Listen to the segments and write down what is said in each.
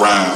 around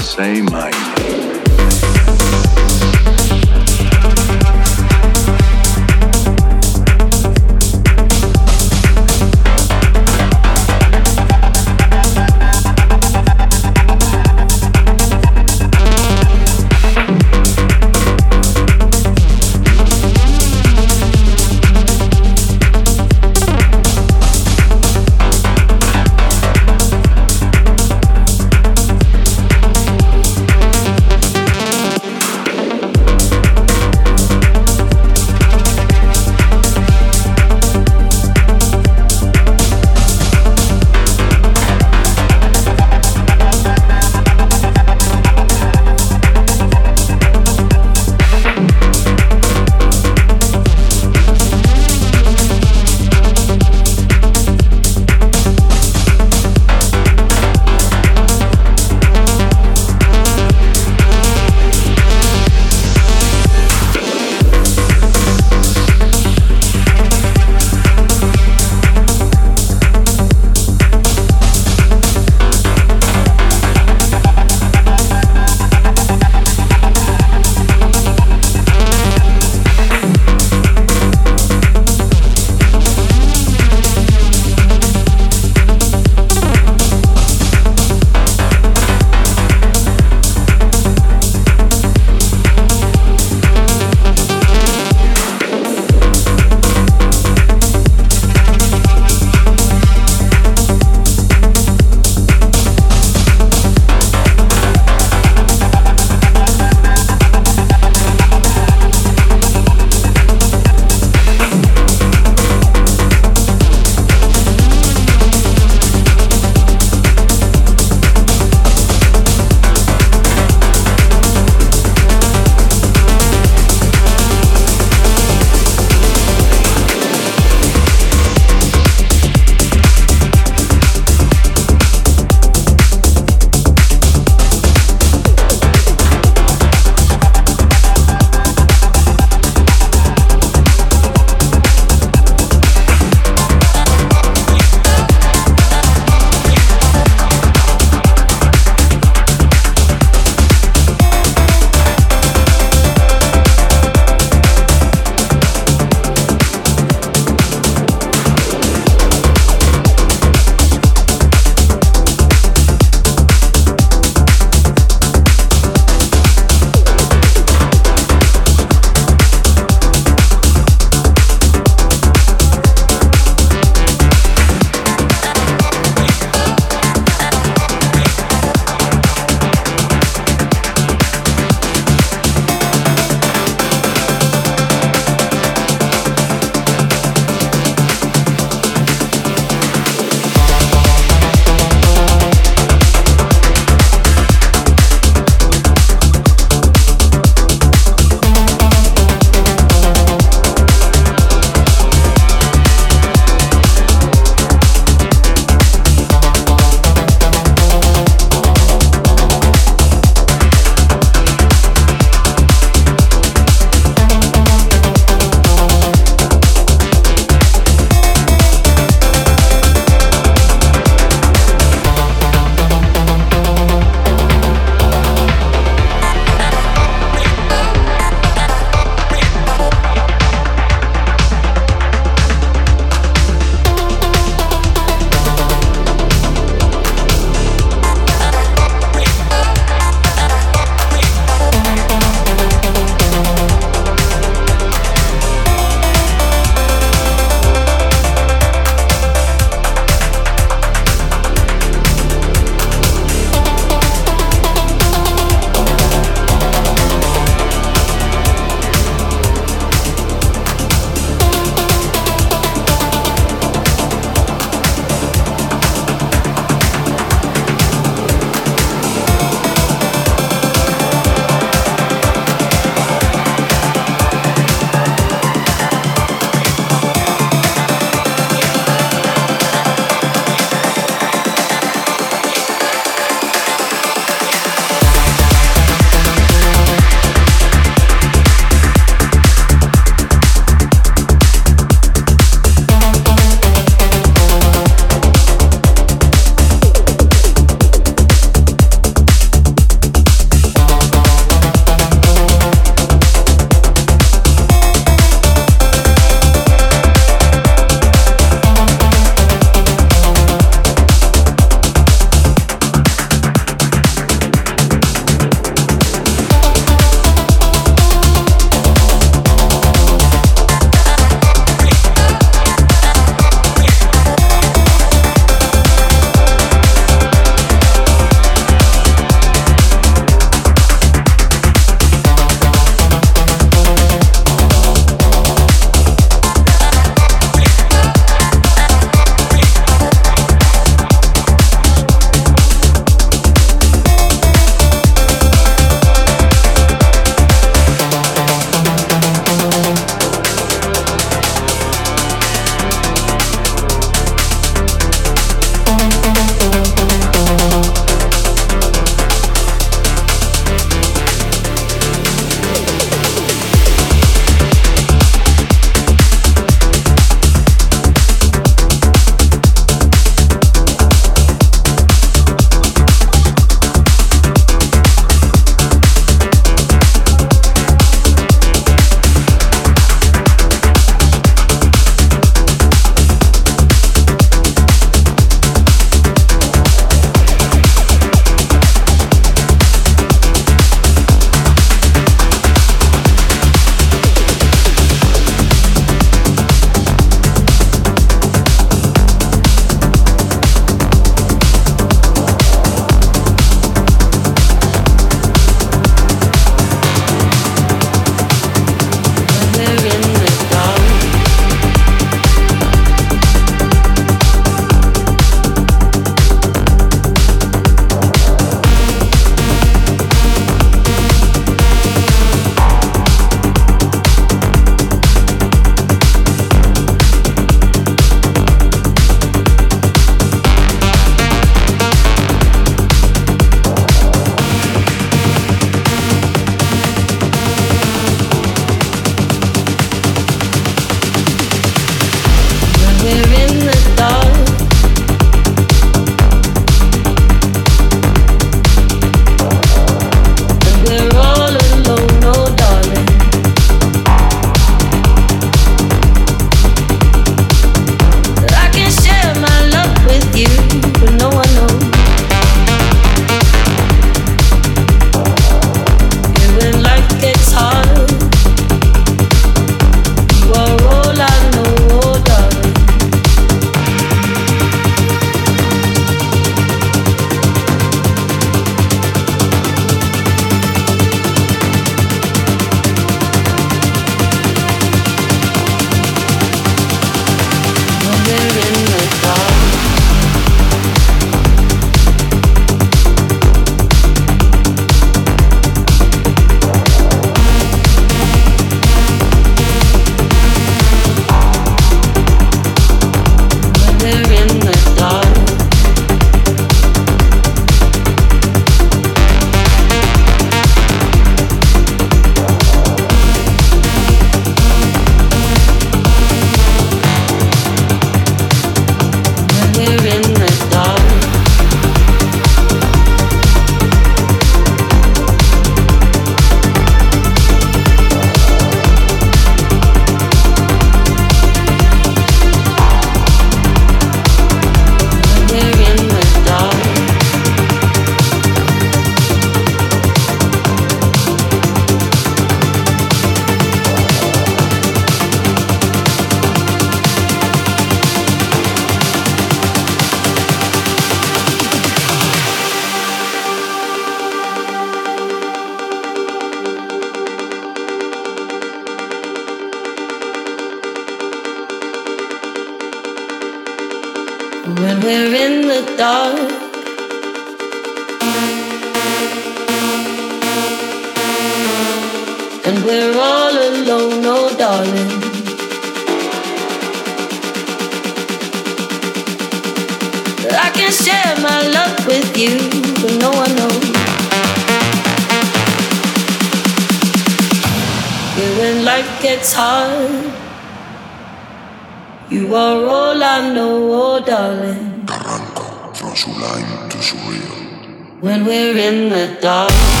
When we're in the dark.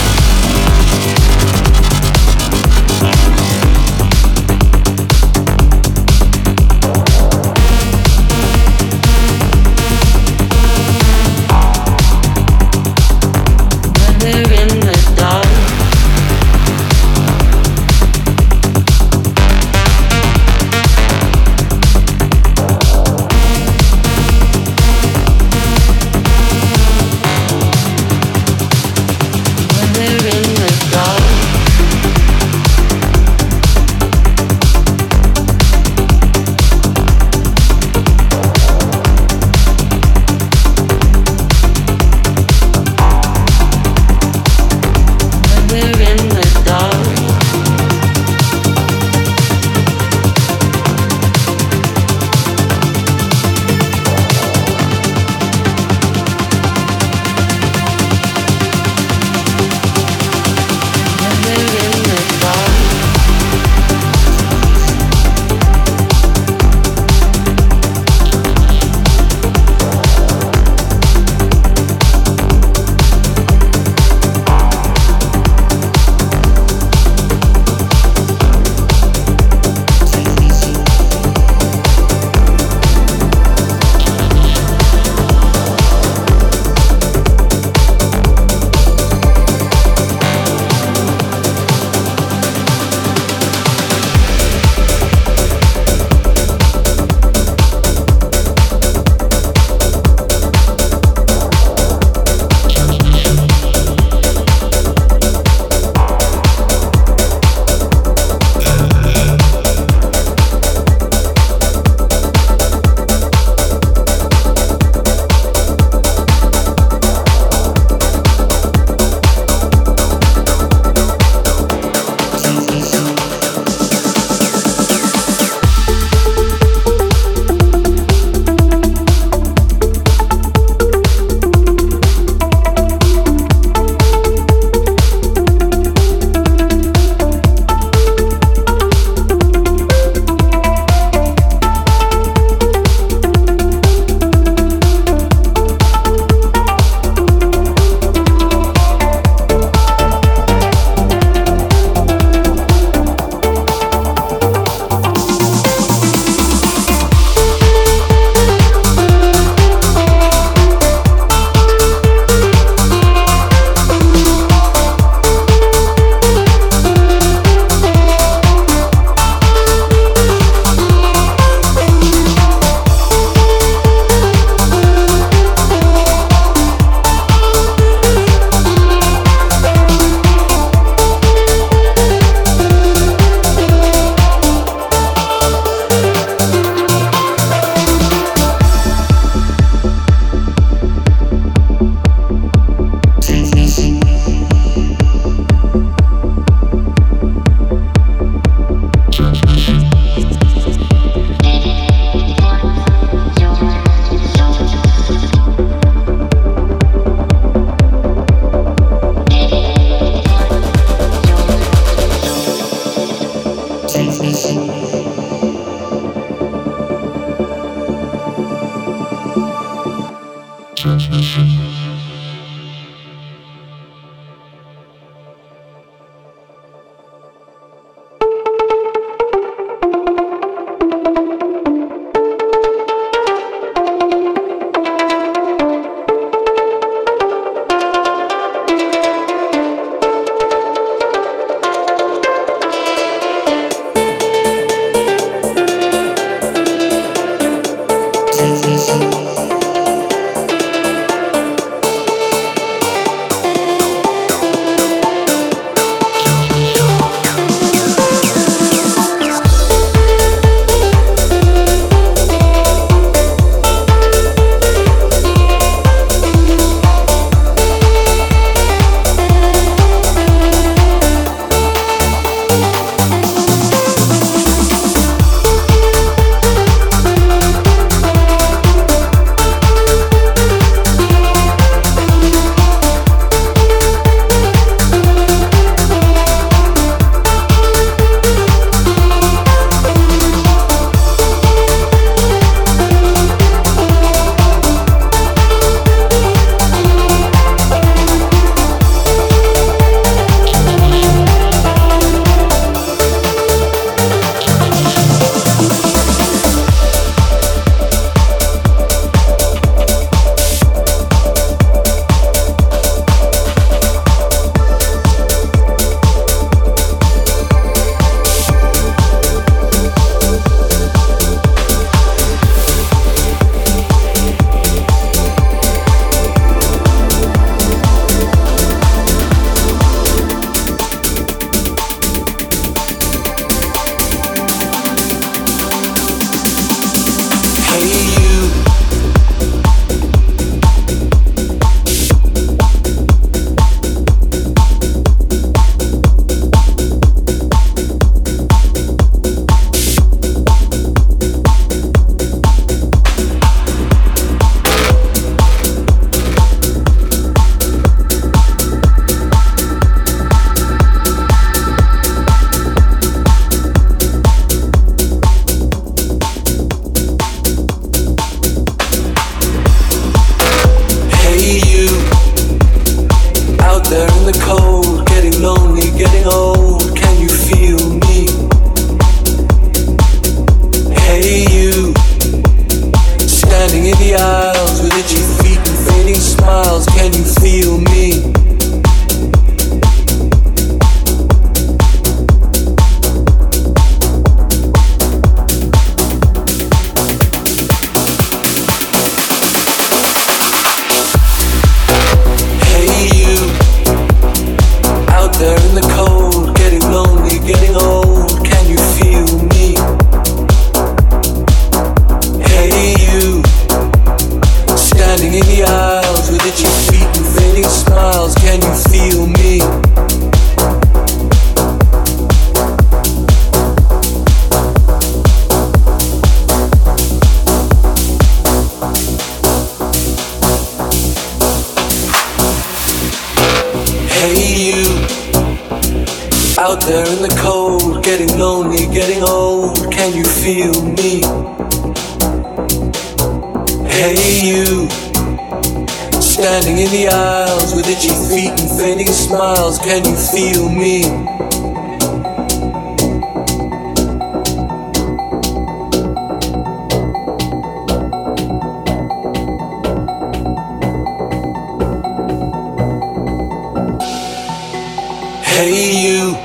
Can you feel me? Hey you,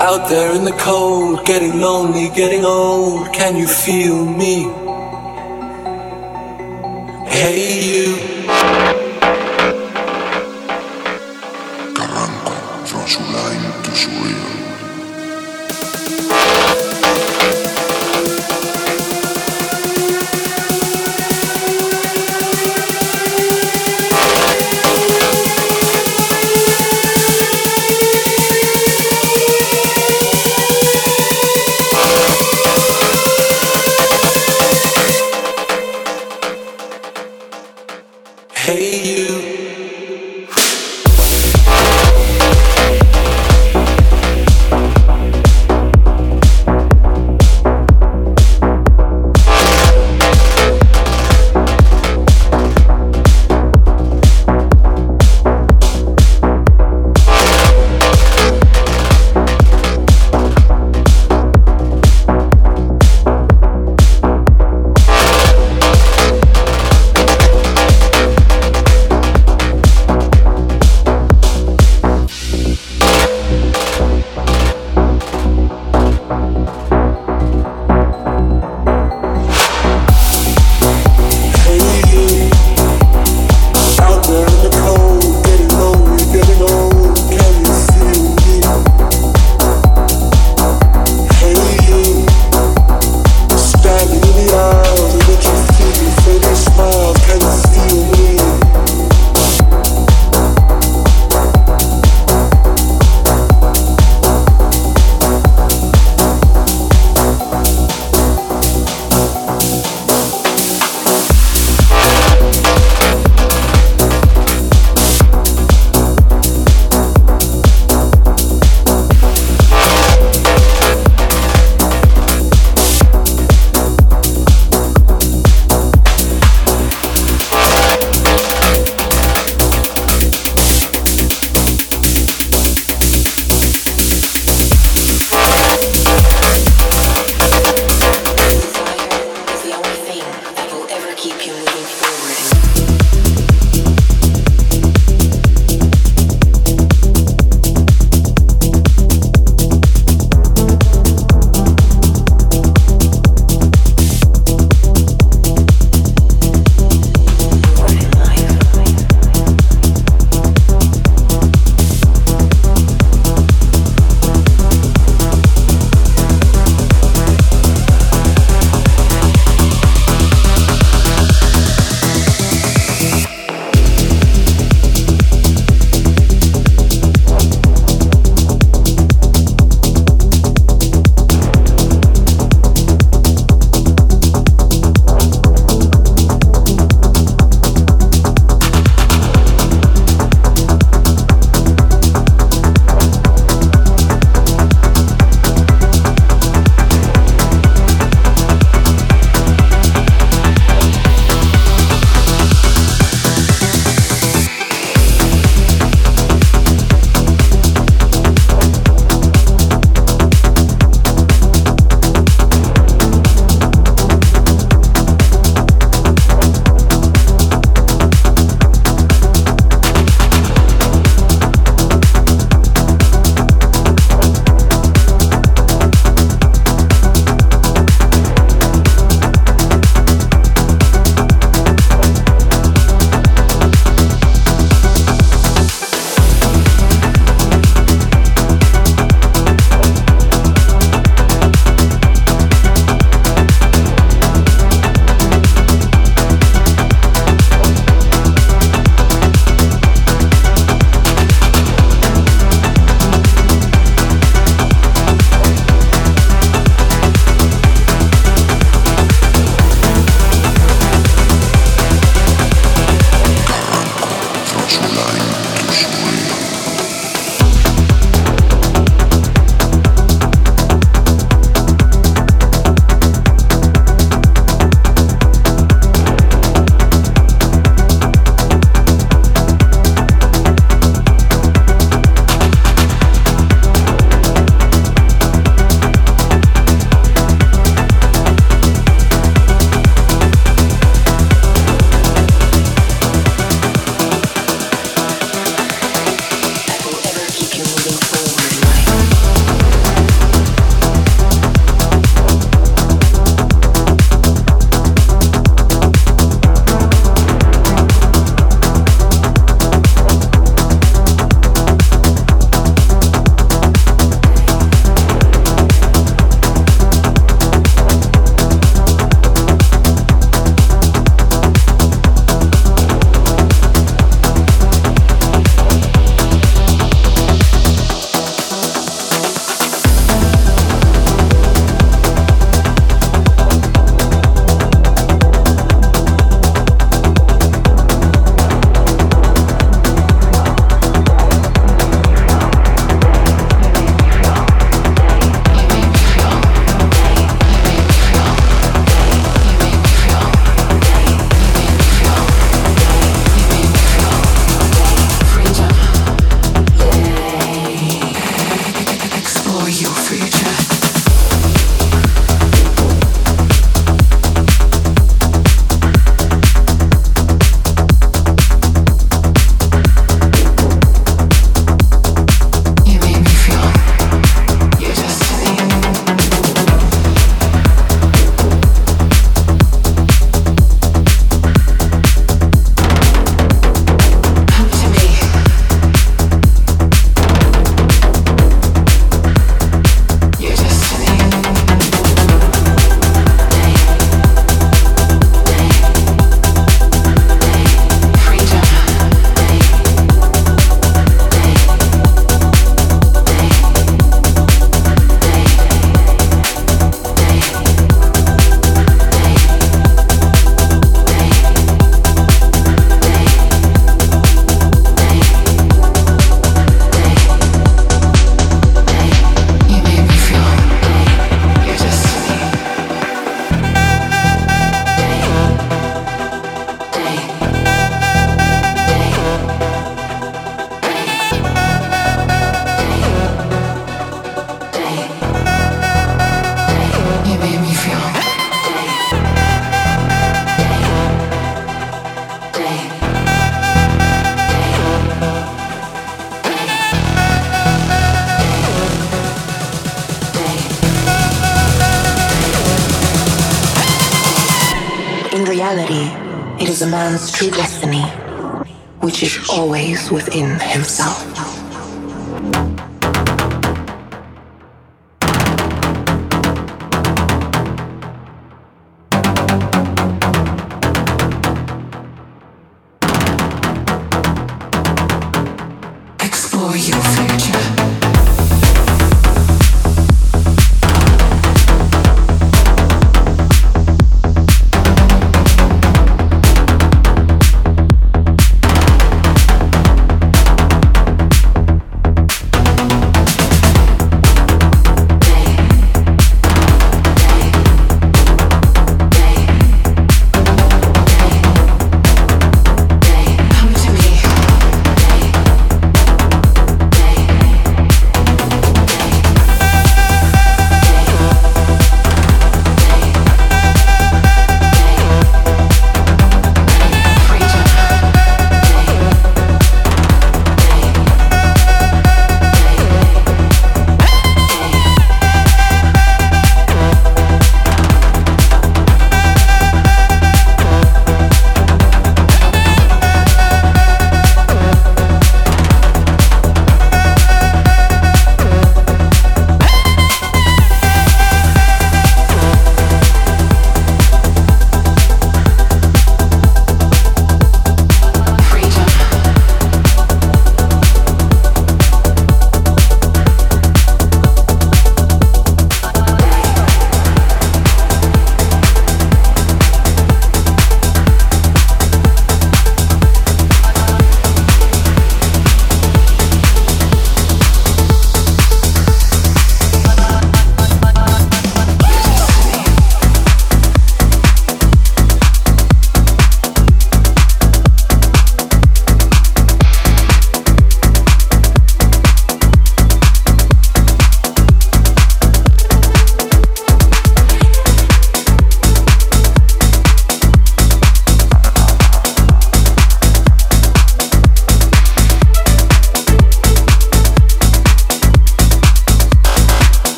out there in the cold, getting lonely, getting old, can you feel me?